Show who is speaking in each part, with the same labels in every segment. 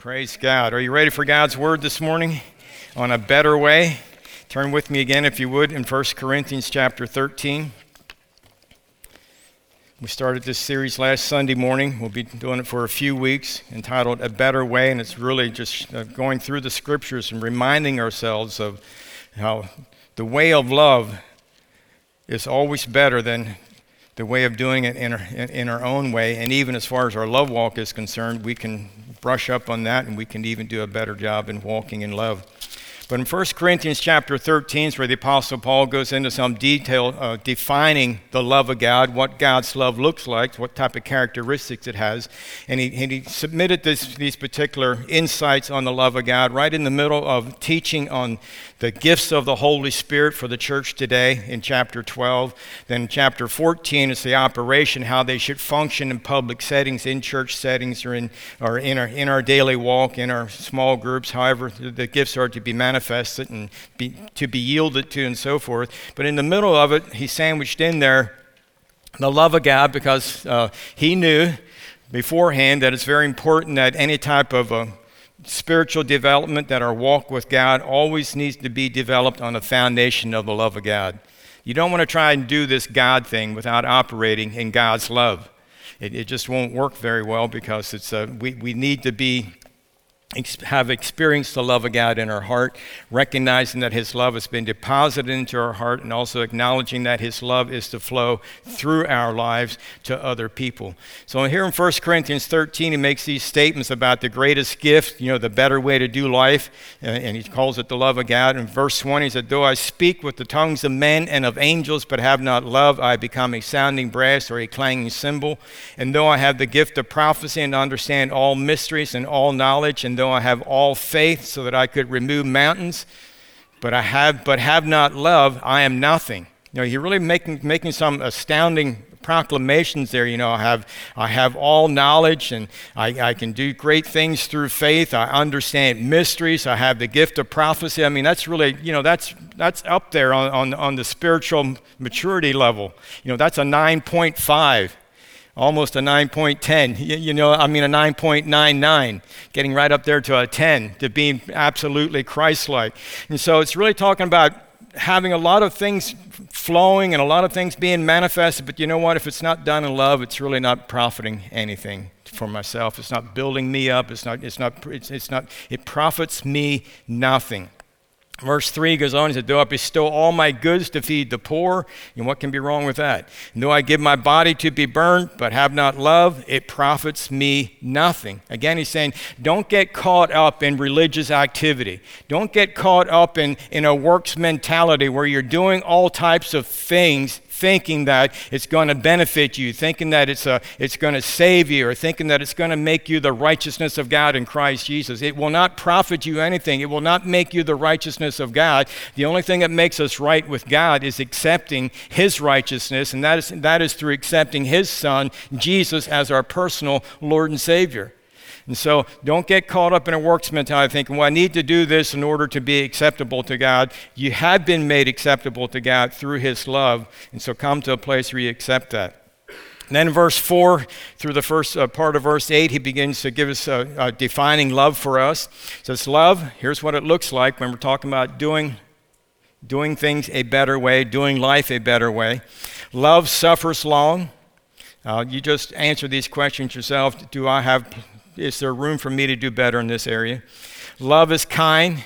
Speaker 1: Praise God. Are you ready for God's word this morning on a better way? Turn with me again, if you would, in 1 Corinthians chapter 13. We started this series last Sunday morning. We'll be doing it for a few weeks, entitled A Better Way, and it's really just uh, going through the scriptures and reminding ourselves of how the way of love is always better than the way of doing it in our, in our own way. And even as far as our love walk is concerned, we can brush up on that and we can even do a better job in walking in love. But in 1 Corinthians chapter 13 is where the Apostle Paul goes into some detail uh, defining the love of God, what God's love looks like, what type of characteristics it has. And he, and he submitted this, these particular insights on the love of God right in the middle of teaching on the gifts of the Holy Spirit for the church today in chapter 12. Then chapter 14 is the operation, how they should function in public settings, in church settings, or in, or in, our, in our daily walk, in our small groups, however the gifts are to be manifested manifested and be, to be yielded to and so forth. But in the middle of it, he sandwiched in there the love of God because uh, he knew beforehand that it's very important that any type of uh, spiritual development, that our walk with God always needs to be developed on the foundation of the love of God. You don't want to try and do this God thing without operating in God's love. It, it just won't work very well because it's, uh, we, we need to be have experienced the love of God in our heart, recognizing that His love has been deposited into our heart, and also acknowledging that His love is to flow through our lives to other people. So here in 1 Corinthians 13, he makes these statements about the greatest gift, you know, the better way to do life, uh, and he calls it the love of God. In verse 20, he said, Though I speak with the tongues of men and of angels, but have not love, I become a sounding brass or a clanging cymbal. And though I have the gift of prophecy and understand all mysteries and all knowledge, and though I have all faith so that I could remove mountains, but I have but have not love, I am nothing. You know, you're really making making some astounding proclamations there. You know, I have I have all knowledge and I, I can do great things through faith. I understand mysteries. I have the gift of prophecy. I mean, that's really, you know, that's that's up there on, on, on the spiritual maturity level. You know, that's a 9.5 almost a 9.10. You, know, I mean, a 9.99, getting right up there to a 10, to being absolutely Christ like. And so it's really talking about having a lot of things flowing and a lot of things being manifested, but you know what? If it's not done in love, it's really not profiting anything for myself. It's not building me up. It's not, it's not, it's, it's not, it profits me nothing. Verse 3 goes on, he said, Though I bestow all my goods to feed the poor, and what can be wrong with that? And though I give my body to be burned, but have not love, it profits me nothing. Again, he's saying, don't get caught up in religious activity. Don't get caught up in, in a works mentality where you're doing all types of things thinking that it's going to benefit you, thinking that it's, a, it's going to save you, or thinking that it's going to make you the righteousness of God in Christ Jesus. It will not profit you anything. It will not make you the righteousness of God. The only thing that makes us right with God is accepting His righteousness, and that is, that is through accepting His Son, Jesus, as our personal Lord and Savior. And so don't get caught up in a works mentality thinking, well, I need to do this in order to be acceptable to God. You have been made acceptable to God through His love. And so come to a place where you accept that. And then verse 4 through the first uh, part of verse 8, he begins to give us a, a defining love for us. He says, Love, here's what it looks like when we're talking about doing, doing things a better way, doing life a better way. Love suffers long. Uh, you just answer these questions yourself. Do I have is there room for me to do better in this area? Love is kind.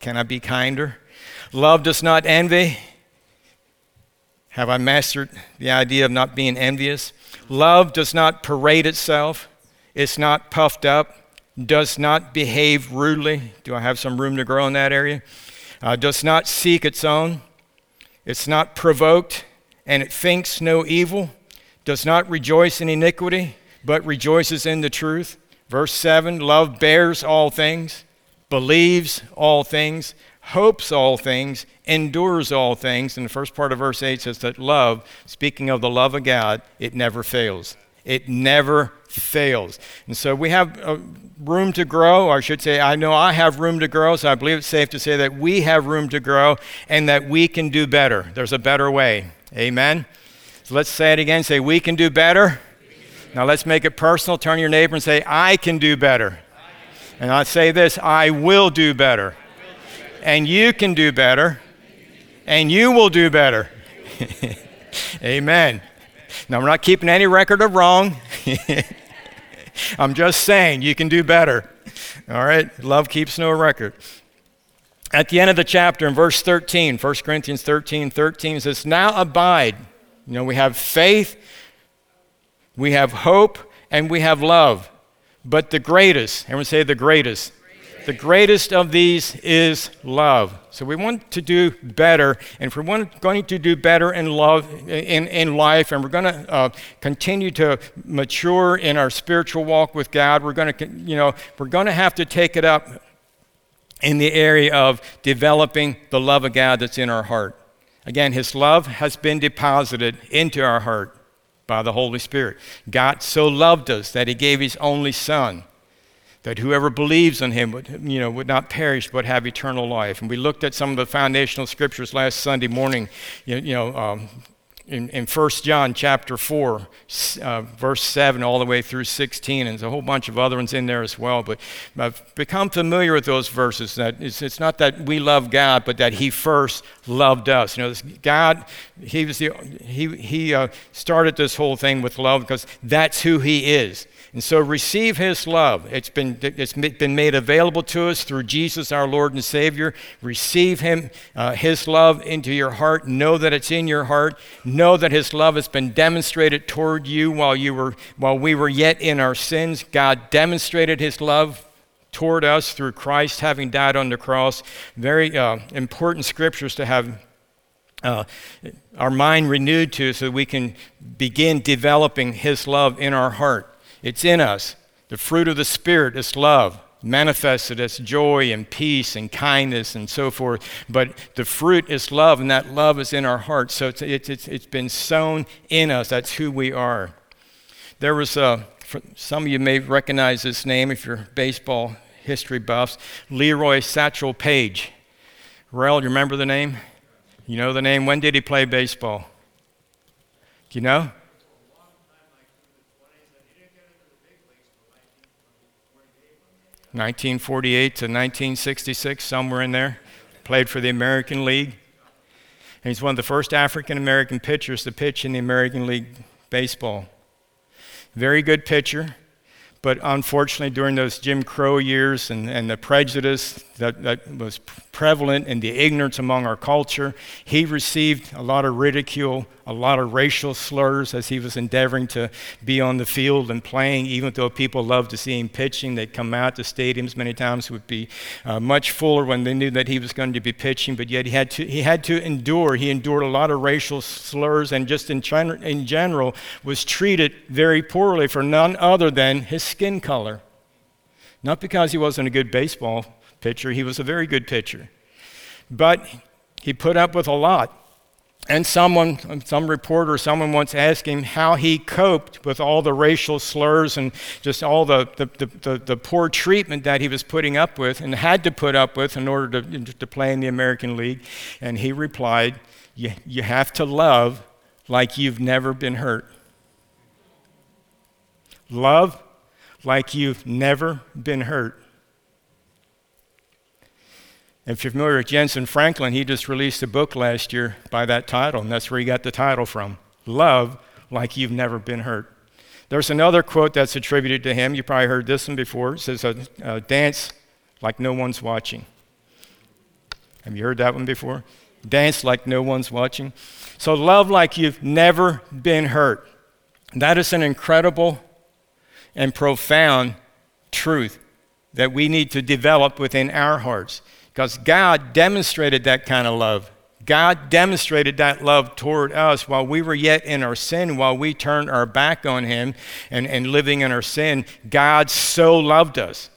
Speaker 1: Can I be kinder? Love does not envy. Have I mastered the idea of not being envious? Love does not parade itself. It's not puffed up. Does not behave rudely. Do I have some room to grow in that area? Uh, does not seek its own. It's not provoked, and it thinks no evil. Does not rejoice in iniquity, but rejoices in the truth. Verse 7 love bears all things, believes all things, hopes all things, endures all things. And the first part of verse 8 says that love, speaking of the love of God, it never fails. It never fails. And so we have uh, room to grow, or I should say, I know I have room to grow, so I believe it's safe to say that we have room to grow and that we can do better. There's a better way. Amen? So let's say it again say, We can do better. Now let's make it personal. Turn to your neighbor and say, I can do better. And I say this I will do better. And you can do better. And you will do better. Amen. Now, I'm not keeping any record of wrong. I'm just saying you can do better. All right? Love keeps no record. At the end of the chapter, in verse 13, 1 Corinthians 13 13 says, Now abide. You know, we have faith, we have hope, and we have love. But the greatest, everyone say the greatest. The greatest of these is love. So we want to do better, and if we're going to do better in love in, in life, and we're going to uh, continue to mature in our spiritual walk with God, we're going to, you know, we're going to have to take it up in the area of developing the love of God that's in our heart. Again, His love has been deposited into our heart by the Holy Spirit. God so loved us that He gave His only Son, that whoever believes in Him would, you know, would not perish but have eternal life. And we looked at some of the foundational scriptures last Sunday morning, you, know, um, in, in 1 John chapter 4, uh, verse 7, all the way through 16, and there's a whole bunch of other ones in there as well. But I've become familiar with those verses. That it's, it's not that we love God, but that He first loved us. You know, God, He was the He He uh, started this whole thing with love because that's who He is. And so receive his love. It's been, it's been made available to us through Jesus, our Lord and Savior. Receive him, uh, his love into your heart. Know that it's in your heart. Know that his love has been demonstrated toward you while, you were, while we were yet in our sins. God demonstrated his love toward us through Christ having died on the cross. Very uh, important scriptures to have uh, our mind renewed to so we can begin developing His love in our heart. It's in us. The fruit of the Spirit is love, manifested as joy and peace and kindness and so forth. But the fruit is love, and that love is in our hearts. So it's, it's, it's, been sown in us. That's who we are. There was a, some of you may recognize this name if you're baseball history buffs, Leroy Satchel Paige. Rel, you remember the name? You know the name? When did he play baseball? Do you know? 1948 to 1966, somewhere in there. Played for the American League. And he's one of the first African American pitchers to pitch in the American League baseball. Very good pitcher. But unfortunately, during those Jim Crow years and, and the prejudice that, that was prevalent and the ignorance among our culture, he received a lot of ridicule, a lot of racial slurs as he was endeavoring to be on the field and playing. Even though people loved to see him pitching, they'd come out to stadiums many times would be uh, much fuller when they knew that he was going to be pitching. But yet he had to, he had to endure. He endured a lot of racial slurs and just in, in general was treated very poorly for none other than his skin color. Not because he wasn't a good baseball pitcher, he was a very good pitcher. But he put up with a lot. And someone, some reporter, someone once asked him how he coped with all the racial slurs and just all the, the, the, the, poor treatment that he was putting up with and had to put up with in order to, to play in the American League. And he replied, you, you have to love like you've never been hurt. Love like you've never been hurt. If you're familiar with Jentezen Franklin, he just released a book last year by that title, and that's where he got the title from Love Like You've Never Been Hurt. There's another quote that's attributed to him. You probably heard this one before. It says, uh, Dance like no one's watching. Have you heard that one before? Dance like no one's watching. So, love like you've never been hurt. That is an incredible and profound truth that we need to develop within our hearts because God demonstrated that kind of love. God demonstrated that love toward us while we were yet in our sin, while we turned our back on Him and, and living in our sin. God so loved us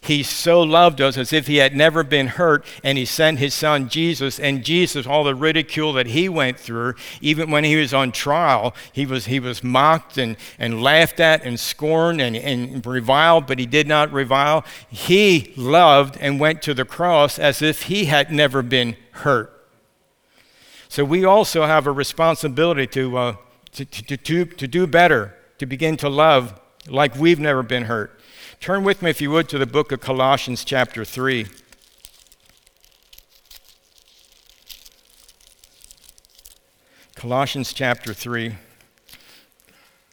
Speaker 1: he so loved us as if he had never been hurt, and he sent his son Jesus. And Jesus, all the ridicule that he went through, even when he was on trial, he was, he was mocked and, and laughed at and scorned and, and reviled, but he did not revile. He loved and went to the cross as if he had never been hurt. So we also have a responsibility to, uh, to, to, to, to do better, to begin to love like we've never been hurt. Turn with me, if you would, to the book of Colossians, chapter 3. Colossians chapter 3.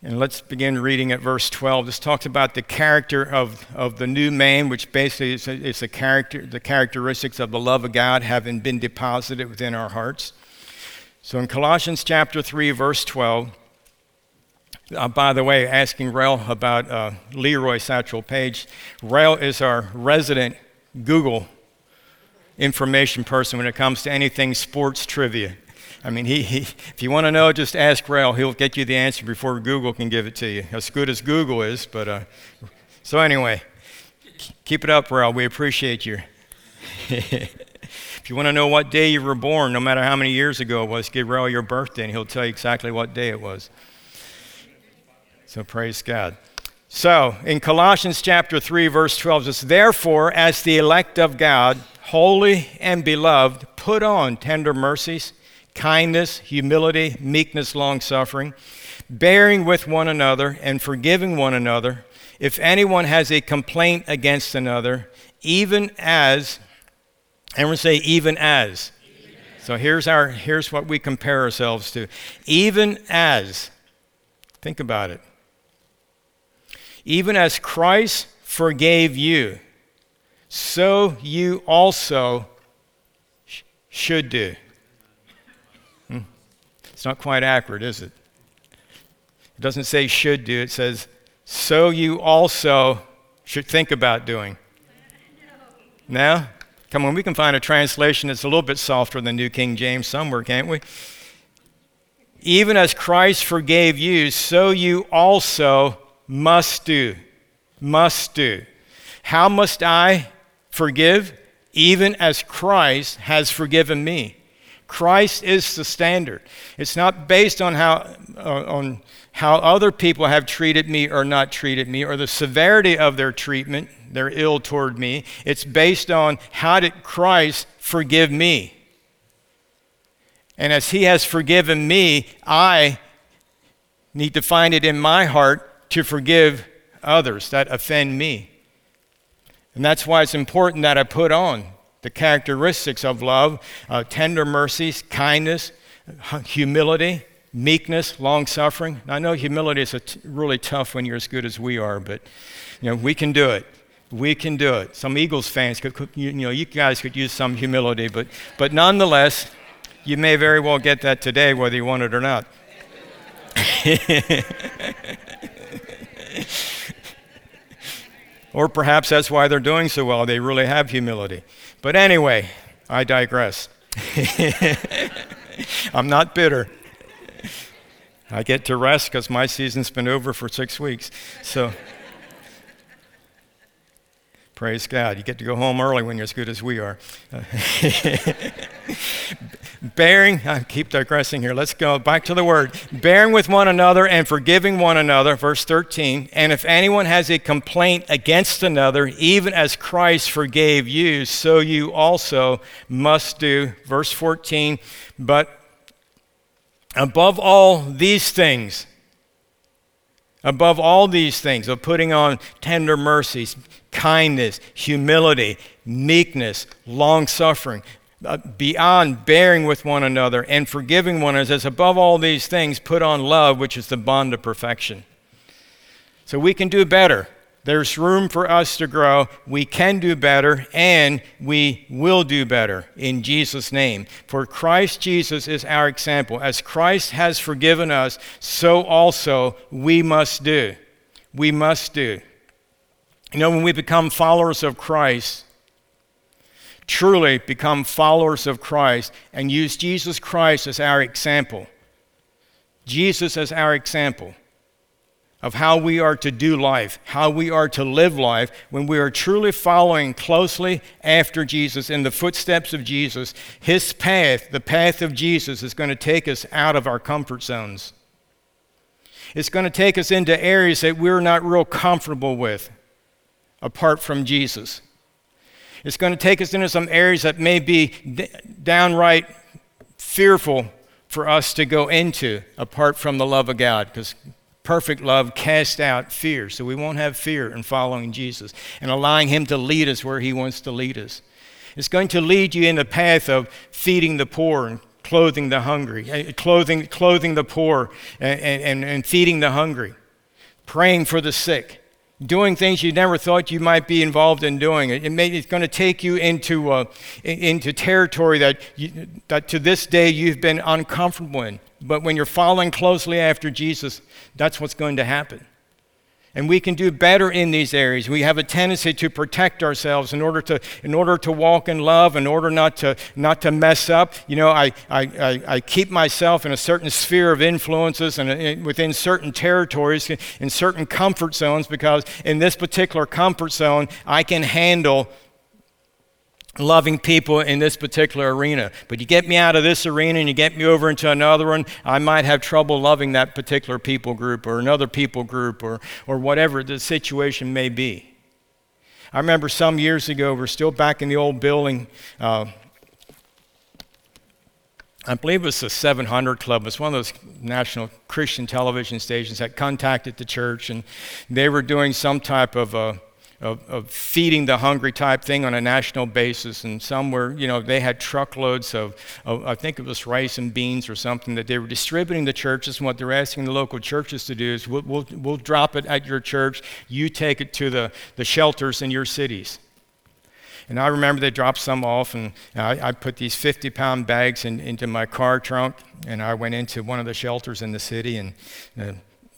Speaker 1: And let's begin reading at verse 12. This talks about the character of, of the new man, which basically is, is a character, the characteristics of the love of God having been deposited within our hearts. So in Colossians chapter 3, verse 12, uh, by the way, asking Rail about uh, Leroy Satchel Paige. Rail is our resident Google information person when it comes to anything sports trivia. I mean, he, he, if you want to know, just ask Rail. He'll get you the answer before Google can give it to you. As good as Google is, but uh, so anyway, keep it up, Rail. We appreciate you. if you want to know what day you were born, no matter how many years ago it was, give Rail your birthday, and he'll tell you exactly what day it was. So praise God. So in Colossians chapter 3, verse 12, says, Therefore, as the elect of God, holy and beloved, put on tender mercies kindness, humility, meekness, long suffering, bearing with one another and forgiving one another. If anyone has a complaint against another, even as, we say, even as. So here's, our, here's what we compare ourselves to. Even as, think about it. Even as Christ forgave you, so you also sh- should do. Hmm. It's not quite accurate, is it? It doesn't say should do, it says, so you also should think about doing. No? Come on, we can find a translation that's a little bit softer than New King James somewhere, can't we? Even as Christ forgave you, so you also must do. Must do. How must I forgive? Even as Christ has forgiven me. Christ is the standard. It's not based on how, uh, on how other people have treated me or not treated me or the severity of their treatment, their ill toward me. It's based on how did Christ forgive me? And as He has forgiven me, I need to find it in my heart to forgive others that offend me. And that's why it's important that I put on the characteristics of love uh, tender mercies, kindness, humility, meekness, long suffering. I know humility is really tough when you're as good as we are, but you know, we can do it. We can do it. Some Eagles fans could, you, you know, you guys could use some humility, but, but nonetheless, you may very well get that today, whether you want it or not. or perhaps that's why they're doing so well. They really have humility. But anyway, I digress. I'm not bitter. I get to rest because my season's been over for six weeks. So, praise God. You get to go home early when you're as good as we are. bearing, I keep digressing here. Let's go back to the word. Bearing with one another and forgiving one another, verse 13. And if anyone has a complaint against another, even as Christ forgave you, so you also must do. Verse 14. But above all these things, above all these things of putting on tender mercies, kindness, humility, meekness, long suffering, uh, beyond bearing with one another and forgiving one another, as above all these things, put on love, which is the bond of perfection. So we can do better. There's room for us to grow. We can do better, and we will do better in Jesus' name. For Christ Jesus is our example. As Christ has forgiven us, so also we must do. We must do. You know, when we become followers of Christ, truly become followers of Christ and use Jesus Christ as our example. Jesus as our example of how we are to do life, how we are to live life when we are truly following closely after Jesus in the footsteps of Jesus. His path, the path of Jesus, is going to take us out of our comfort zones. It's going to take us into areas that we're not real comfortable with apart from Jesus. It's going to take us into some areas that may be downright fearful for us to go into apart from the love of God, because Perfect love casts out fear. So we won't have fear in following Jesus and allowing Him to lead us where He wants to lead us. It's going to lead you in the path of feeding the poor and clothing the hungry, eh, clothing, clothing the poor and, and, and feeding the hungry, praying for the sick, doing things you never thought you might be involved in doing. It, may, it's going to take you into, uh, into territory that, you, that to this day you've been uncomfortable in. But when you're following closely after Jesus, that's what's going to happen. And we can do better in these areas. We have a tendency to protect ourselves in order to, in order to walk in love, in order not to, not to mess up. You know, I, I, I, I keep myself in a certain sphere of influences and uh, within certain territories, in certain comfort zones, because in this particular comfort zone, I can handle loving people in this particular arena. But you get me out of this arena and you get me over into another one, I might have trouble loving that particular people group or another people group or, or whatever the situation may be. I remember some years ago, we're still back in the old building. Uh, I believe it was the 700 Club. It's one of those national Christian television stations that contacted the church, and they were doing some type of a of, of, feeding the hungry type thing on a national basis. And some were, you know, they had truckloads of, of, I think it was rice and beans or something that they were distributing the churches. And what they're asking the local churches to do is we'll, we'll, we'll drop it at your church, you take it to the, the shelters in your cities. And I remember they dropped some off, and I, I put these 50 pound bags in, into my car trunk, and I went into one of the shelters in the city and uh,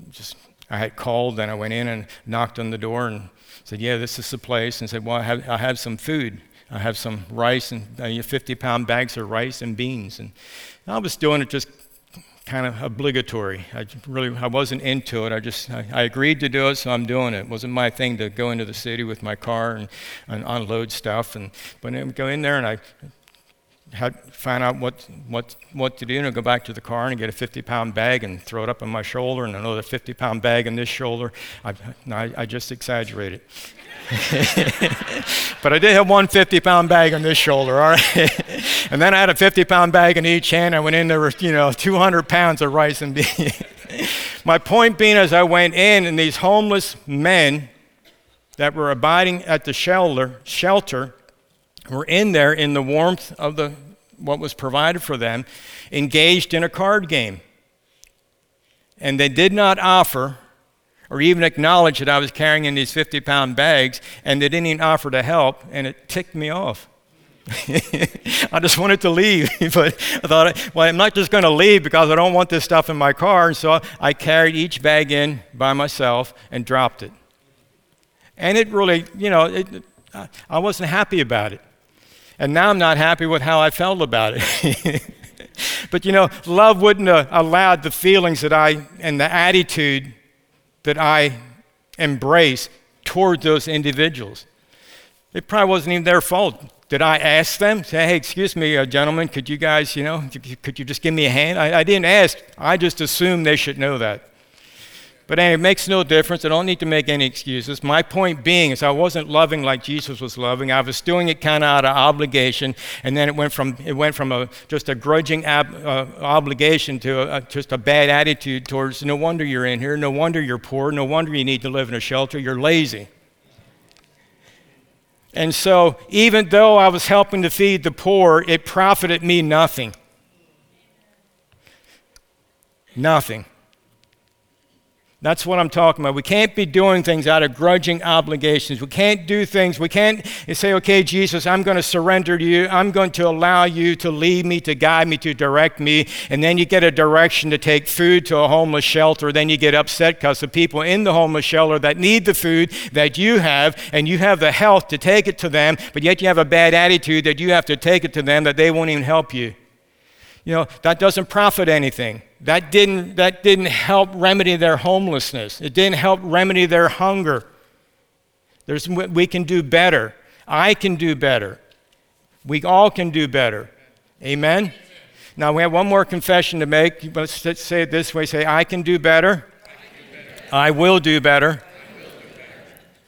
Speaker 1: just I had called, and I went in and knocked on the door and said, Yeah, this is the place. And said, Well, I have, I have some food. I have some rice and uh, 50 pound bags of rice and beans. And I was doing it just kind of obligatory. I really I wasn't into it. I just I, I, agreed to do it, so I'm doing it. It wasn't my thing to go into the city with my car and, and unload stuff. And but I go in there and I had find out what what what to do and go back to the car and get a 50 pound bag and throw it up on my shoulder and another 50 pound bag on this shoulder. I, I, I just exaggerated. but I did have one 50 pound bag on this shoulder, all right? and then I had a 50 pound bag in each hand. I went in, there were, you know, 200 pounds of rice and beans. My point being, as I went in, and these homeless men that were abiding at the shelter, shelter were in there in the warmth of the, what was provided for them, engaged in a card game. And they did not offer or even acknowledge that I was carrying in these 50 pound bags, and they didn't even offer to help, and it ticked me off. I just wanted to leave, but I thought, well, I'm not just going to leave because I don't want this stuff in my car. And so I carried each bag in by myself and dropped it. And it really, you know, it, I wasn't happy about it. And now I'm not happy with how I felt about it. but you know, love wouldn't have allowed the feelings that I and the attitude that I embrace toward those individuals. It probably wasn't even their fault. Did I ask them? Say, hey, excuse me, uh, gentlemen, could you guys, you know, could you just give me a hand? I, I didn't ask. I just assumed they should know that. But anyway, it makes no difference. I don't need to make any excuses. My point being is I wasn't loving like Jesus was loving. I was doing it kind of out of obligation, and then it went from it went from a just a grudging ab, uh, obligation to a, just a bad attitude towards. No wonder you're in here. No wonder you're poor. No wonder you need to live in a shelter. You're lazy. And so, even though I was helping to feed the poor, it profited me nothing. Nothing. That's what I'm talking about. We can't be doing things out of grudging obligations. We can't do things. We can't say, okay, Jesus, I'm going to surrender to you. I'm going to allow you to lead me, to guide me, to direct me. And then you get a direction to take food to a homeless shelter. Then you get upset because the people in the homeless shelter that need the food that you have, and you have the health to take it to them, but yet you have a bad attitude that you have to take it to them that they won't even help you. You know, that doesn't profit anything. That didn't, that didn't help remedy their homelessness. It didn't help remedy their hunger. There's, we can do better. I can do better. We all can do better. Amen? Now, we have one more confession to make. Let's say it this way say, I can do better. I, will do better.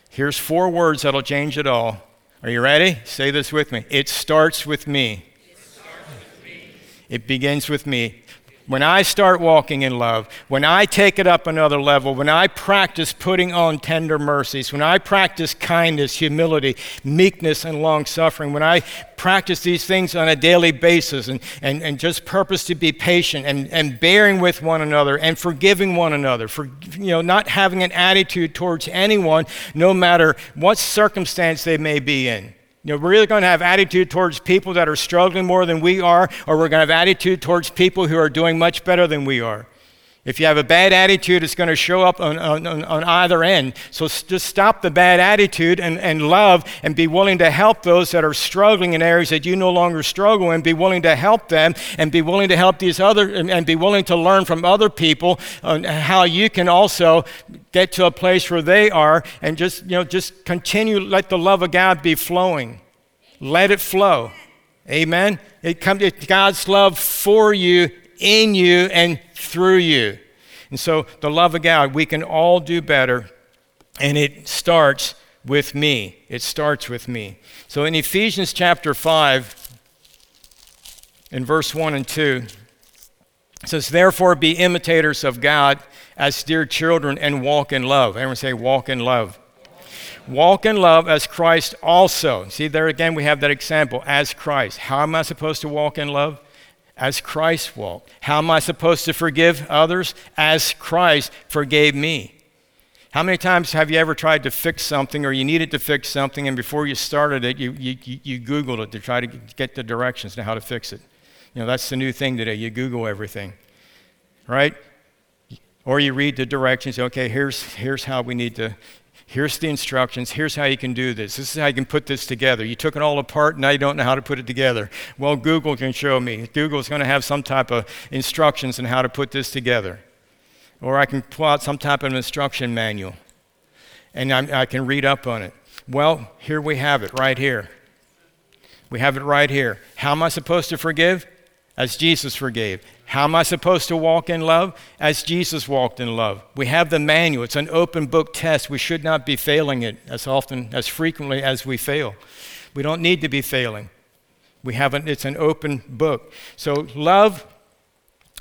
Speaker 1: Here's four words that'll change it all. Are you ready? Say this with me. It starts with me. It, starts with me. it begins with me. When I start walking in love, when I take it up another level, when I practice putting on tender mercies, when I practice kindness, humility, meekness, and long suffering, when I practice these things on a daily basis and, and, and just purpose to be patient and, and bearing with one another and forgiving one another, for you know, not having an attitude towards anyone, no matter what circumstance they may be in. You know, we're either going to have attitude towards people that are struggling more than we are, or we're going to have attitude towards people who are doing much better than we are. If you have a bad attitude, it's going to show up on, on, on either end. So just stop the bad attitude and, and love and be willing to help those that are struggling in areas that you no longer struggle in. Be willing to help them and be willing to help these other and, and be willing to learn from other people on how you can also get to a place where they are and just, you know, just continue, let the love of God be flowing. Let it flow. Amen. It comes to God's love for you in you and through you. And so, the love of God, we can all do better, and it starts with me. It starts with me. So, in Ephesians chapter 5, in verse 1 and 2, it says, Therefore, be imitators of God as dear children and walk in love. Everyone say, walk in love. Walk in love as Christ also. See, there again, we have that example as Christ. How am I supposed to walk in love? As Christ walked. How am I supposed to forgive others? As Christ forgave me. How many times have you ever tried to fix something or you needed to fix something and before you started it, you, you, you Googled it to try to get the directions to how to fix it? You know, that's the new thing today. You Google everything, right? Or you read the directions. Okay, here's, here's how we need to Here's the instructions. Here's how you can do this. This is how you can put this together. You took it all apart, now you don't know how to put it together. Well, Google can show me. Google's going to have some type of instructions on how to put this together. Or I can pull out some type of instruction manual and I, I can read up on it. Well, here we have it right here. We have it right here. How am I supposed to forgive? As Jesus forgave. How am I supposed to walk in love? As Jesus walked in love. We have the manual. It's an open book test. We should not be failing it as often, as frequently as we fail. We don't need to be failing. We have an, it's an open book. So love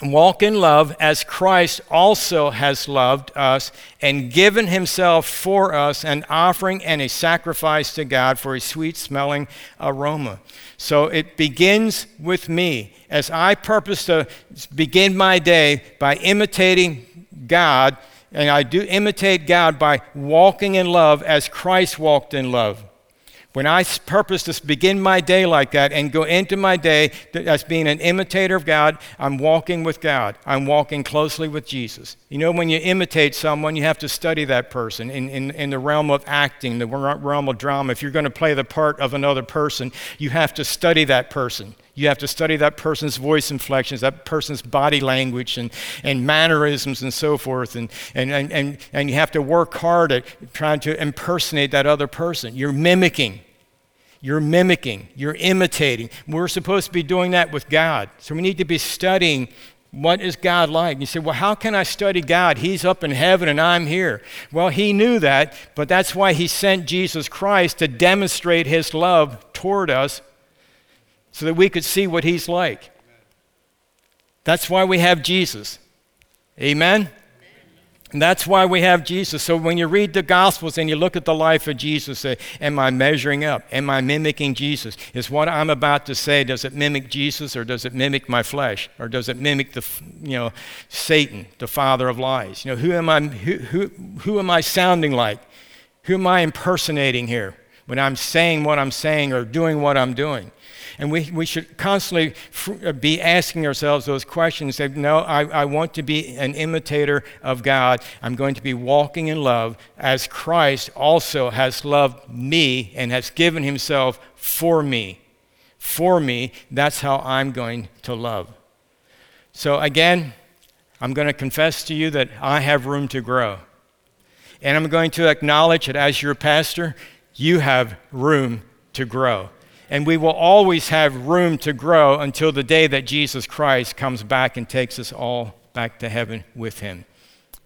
Speaker 1: Walk in love as Christ also has loved us and given himself for us, an offering and a sacrifice to God for a sweet smelling aroma. So it begins with me as I purpose to begin my day by imitating God, and I do imitate God by walking in love as Christ walked in love. When I purpose to begin my day like that and go into my day as being an imitator of God, I'm walking with God. I'm walking closely with Jesus. You know, when you imitate someone, you have to study that person in, in, in the realm of acting, the realm of drama. If you're going to play the part of another person, you have to study that person. You have to study that person's voice inflections, that person's body language, and, and mannerisms, and so forth. And, and, and, and, and you have to work hard at trying to impersonate that other person. You're mimicking. You're mimicking, you're imitating. We're supposed to be doing that with God. So we need to be studying what is God like? You say, well, how can I study God? He's up in heaven and I'm here. Well, he knew that, but that's why he sent Jesus Christ to demonstrate his love toward us so that we could see what he's like. That's why we have Jesus. Amen? And that's why we have Jesus. So when you read the Gospels and you look at the life of Jesus, say, Am I measuring up? Am I mimicking Jesus? Is what I'm about to say, does it mimic Jesus or does it mimic my flesh? Or does it mimic the, you know, Satan, the father of lies? You know, who am I, who, who, who am I sounding like? Who am I impersonating here when I'm saying what I'm saying or doing what I'm doing? And we, we should constantly uh, be asking ourselves those questions. Say, no, I, I want to be an imitator of God. I'm going to be walking in love as Christ also has loved me and has given himself for me. For me, that's how I'm going to love. So, again, I'm going to confess to you that I have room to grow. And I'm going to acknowledge that as your pastor, you have room to grow and we will always have room to grow until the day that Jesus Christ comes back and takes us all back to heaven with him.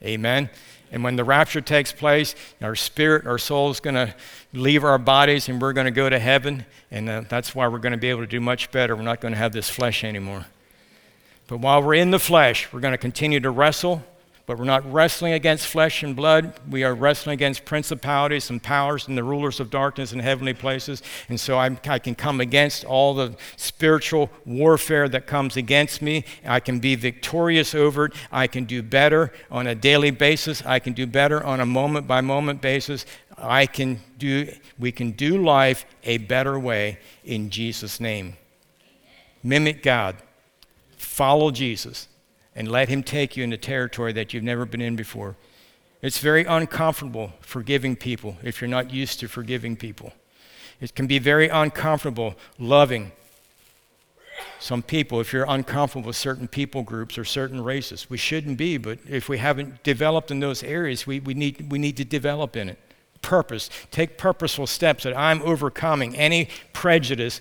Speaker 1: Amen. And when the rapture takes place, our spirit, our soul is going to leave our bodies and we're going to go to heaven. And uh, that's why we're going to be able to do much better. We're not going to have this flesh anymore. But while we're in the flesh, we're going to continue to wrestle but we're not wrestling against flesh and blood. We are wrestling against principalities and powers and the rulers of darkness in heavenly places. And so I, I, can come against all the spiritual warfare that comes against me. I can be victorious over it. I can do better on a daily basis. I can do better on a moment by moment basis. I can do, we can do life a better way in Jesus' name. Mimic God. Follow Jesus and let Him take you into territory that you've never been in before. It's very uncomfortable forgiving people if you're not used to forgiving people. It can be very uncomfortable loving some people if you're uncomfortable with certain people groups or certain races. We shouldn't be, but if we haven't developed in those areas, we, we, need, we need to develop in it. Purpose. Take purposeful steps that I'm overcoming any prejudice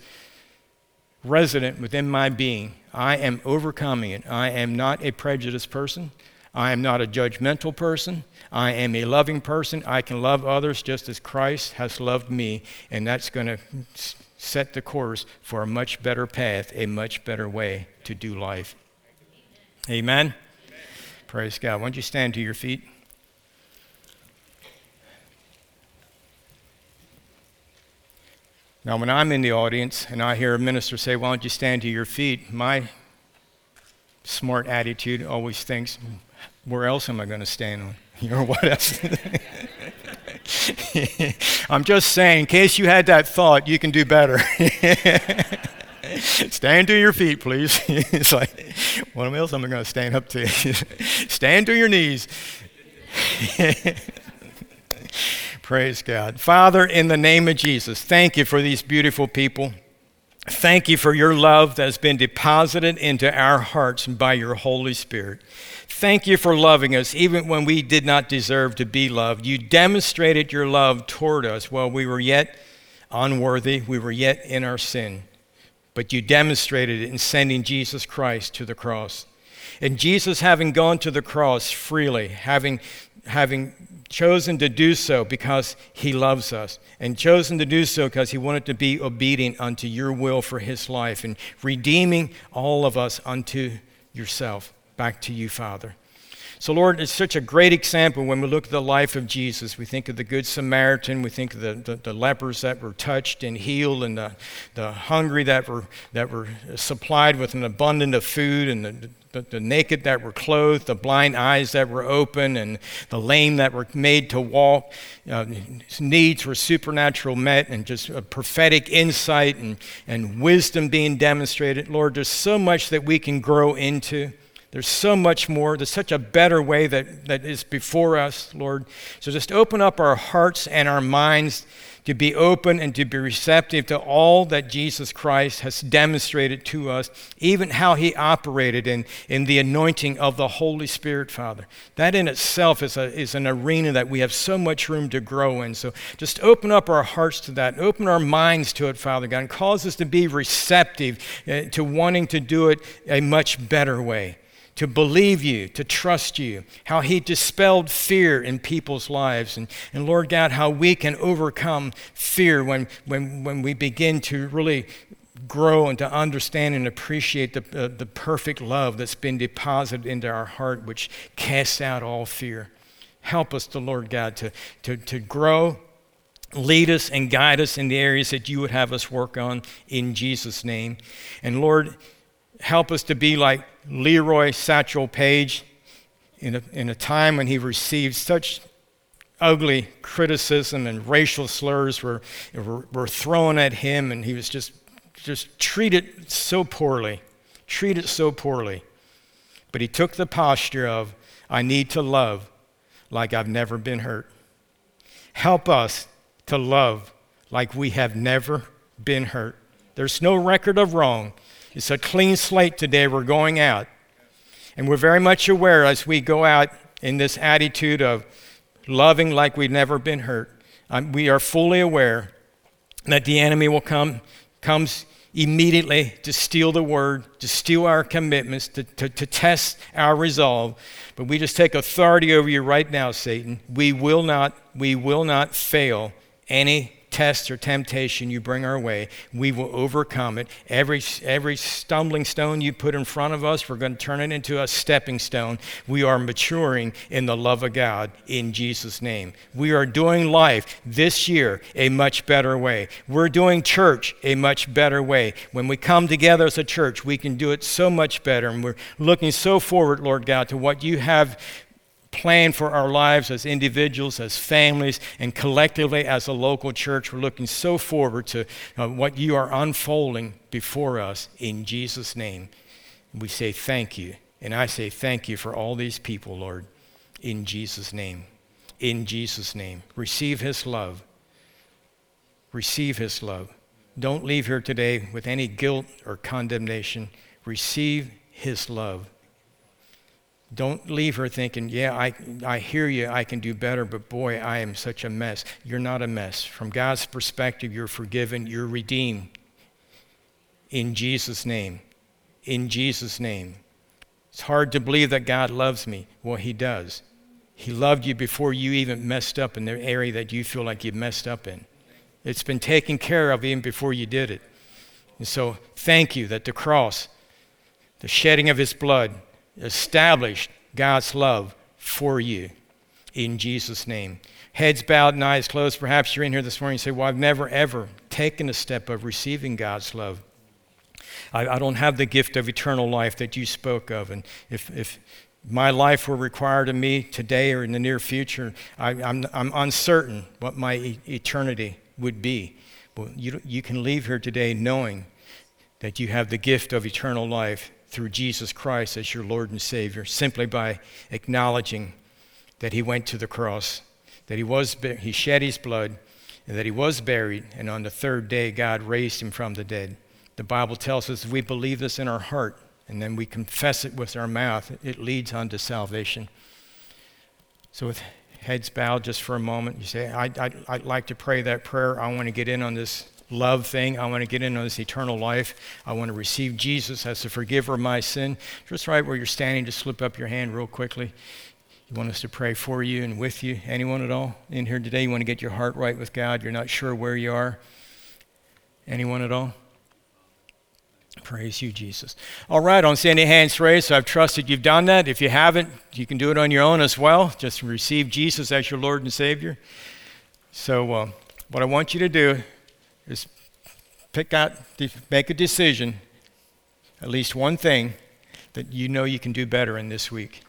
Speaker 1: resident within my being. I am overcoming it. I am not a prejudiced person. I am not a judgmental person. I am a loving person. I can love others just as Christ has loved me, and that's going to set the course for a much better path, a much better way to do life. Amen? Amen. Praise God. Why don't you stand to your feet? Now, when I'm in the audience and I hear a minister say, Why don't you stand to your feet? my smart attitude always thinks, Where else am I going to stand on? You know, what else? I'm just saying, in case you had that thought, you can do better. stand to your feet, please. it's like, what else am I going to stand up to? stand to your knees. Praise God. Father, in the name of Jesus, thank you for these beautiful people. Thank you for your love that has been deposited into our hearts by your Holy Spirit. Thank you for loving us even when we did not deserve to be loved. You demonstrated your love toward us while we were yet unworthy, we were yet in our sin. But you demonstrated it in sending Jesus Christ to the cross. And Jesus, having gone to the cross freely, having, having chosen to do so because he loves us, and chosen to do so because he wanted to be obedient unto your will for his life and redeeming all of us unto yourself, back to you, Father. So, Lord, it's such a great example when we look at the life of Jesus. We think of the Good Samaritan, we think of the, the, the, lepers that were touched and healed, and the, the hungry that were, that were supplied with an abundance of food, and the, the, the, naked that were clothed, the blind eyes that were open, and the lame that were made to walk. Uh, needs were supernatural met, and just a prophetic insight and, and wisdom being demonstrated. Lord, there's so much that we can grow into. There's so much more. There's such a better way that, that is before us, Lord. So just open up our hearts and our minds to be open and to be receptive to all that Jesus Christ has demonstrated to us, even how he operated in, in the anointing of the Holy Spirit, Father. That in itself is, a, is an arena that we have so much room to grow in. So just open up our hearts to that, open our minds to it, Father God, and cause us to be receptive uh, to wanting to do it a much better way to believe you, to trust you, how He dispelled fear in people's lives. And, and Lord God, how we can overcome fear when, when, when we begin to really grow and to understand and appreciate the, uh, the perfect love that's been deposited into our heart, which casts out all fear. Help us, the Lord God, to, to, to grow. Lead us and guide us in the areas that you would have us work on in Jesus' name. And Lord, help us to be like Leroy Satchel Paige in a, in a time when he received such ugly criticism and racial slurs were, were, were thrown at him, and he was just, just treated so poorly, treated so poorly. But he took the posture of, I need to love like I've never been hurt. Help us to love like we have never been hurt. There's no record of wrong. It's a clean slate today. We're going out. And we're very much aware as we go out in this attitude of loving like we've never been hurt. Um, we are fully aware that the enemy will come, comes immediately to steal the word, to steal our commitments, to, to, to test our resolve. But we just take authority over you right now, Satan. We will not, we will not fail any test or temptation you bring our way, we will overcome it. Every, every stumbling stone you put in front of us, we're going to turn it into a stepping stone. We are maturing in the love of God in Jesus' name. We are doing life this year a much better way. We're doing church a much better way. When we come together as a church, we can do it so much better. And we're looking so forward, Lord God, to what you have planned for our lives as individuals, as families, and collectively as a local church. We're looking so forward to uh, what you are unfolding before us in Jesus' name. We say thank you. And I say thank you for all these people, Lord, in Jesus' name. In Jesus' name. Receive his love. Receive his love. Don't leave here today with any guilt or condemnation. Receive his love. Don't leave her thinking, yeah, I, I hear you, I can do better, but boy, I am such a mess. You're not a mess. From God's perspective, you're forgiven, you're redeemed. In Jesus' name. In Jesus' name. It's hard to believe that God loves me. Well, He does. He loved you before you even messed up in the area that you feel like you messed up in. It's been taken care of even before you did it. And so, thank you that the cross, the shedding of His blood, established God's love for you in Jesus' name. Heads bowed and eyes closed. Perhaps you're in here this morning and say, Well, I've never, ever taken a step of receiving God's love. I, I don't have the gift of eternal life that you spoke of. And if, if my life were required of me today or in the near future, I, am I'm, I'm uncertain what my e- eternity would be. Well, you, you can leave here today knowing that you have the gift of eternal life through Jesus Christ as your Lord and Savior, simply by acknowledging that He went to the cross, that He, was, he shed His blood, and that He was buried, and on the third day, God raised Him from the dead. The Bible tells us if we believe this in our heart, and then we confess it with our mouth, it leads unto salvation. So, with heads bowed just for a moment, you say, I'd, I'd like to pray that prayer. I want to get in on this love thing. I want to get into this eternal life. I want to receive Jesus as the forgiver of my sin. Just right where you're standing, just slip up your hand real quickly. You want us to pray for you and with you. Anyone at all in here today? You want to get your heart right with God? You're not sure where you are? Anyone at all? Praise you, Jesus. All right, I don't see any hands raised, I've trusted you've done that. If you haven't, you can do it on your own as well. Just receive Jesus as your Lord and Savior. So, uh, what I want you to do is pick out, make a decision, at least one thing that you know you can do better in this week.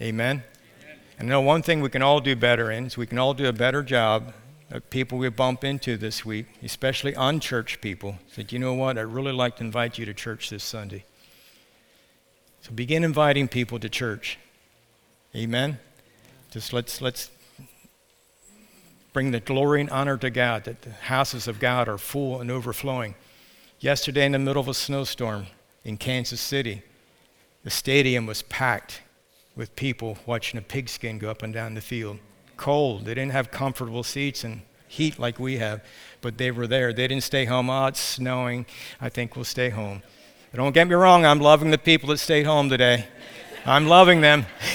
Speaker 1: Amen? Amen. And know one thing we can all do better in is we can all do a better job of people we bump into this week, especially unchurched people. Said, you know what? I'd really like to invite you to church this Sunday. So begin inviting people to church. Amen. Just let's let's bring the glory and honor to God, that the houses of God are full and overflowing. Yesterday, in the middle of a snowstorm in Kansas City, the stadium was packed with people watching a pigskin go up and down the field. Cold. They didn't have comfortable seats and heat like we have, but they were there. They didn't stay home. Oh, it's snowing. I think we'll stay home. But don't get me wrong, I'm loving the people that stayed home today. I'm loving them.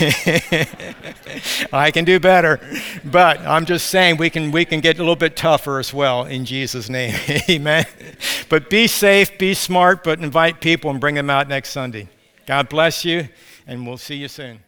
Speaker 1: I can do better. But I'm just saying we can, we can get a little bit tougher as well in Jesus' name. Amen. But be safe, be smart, but invite people and bring them out next Sunday. God bless you, and we'll see you soon.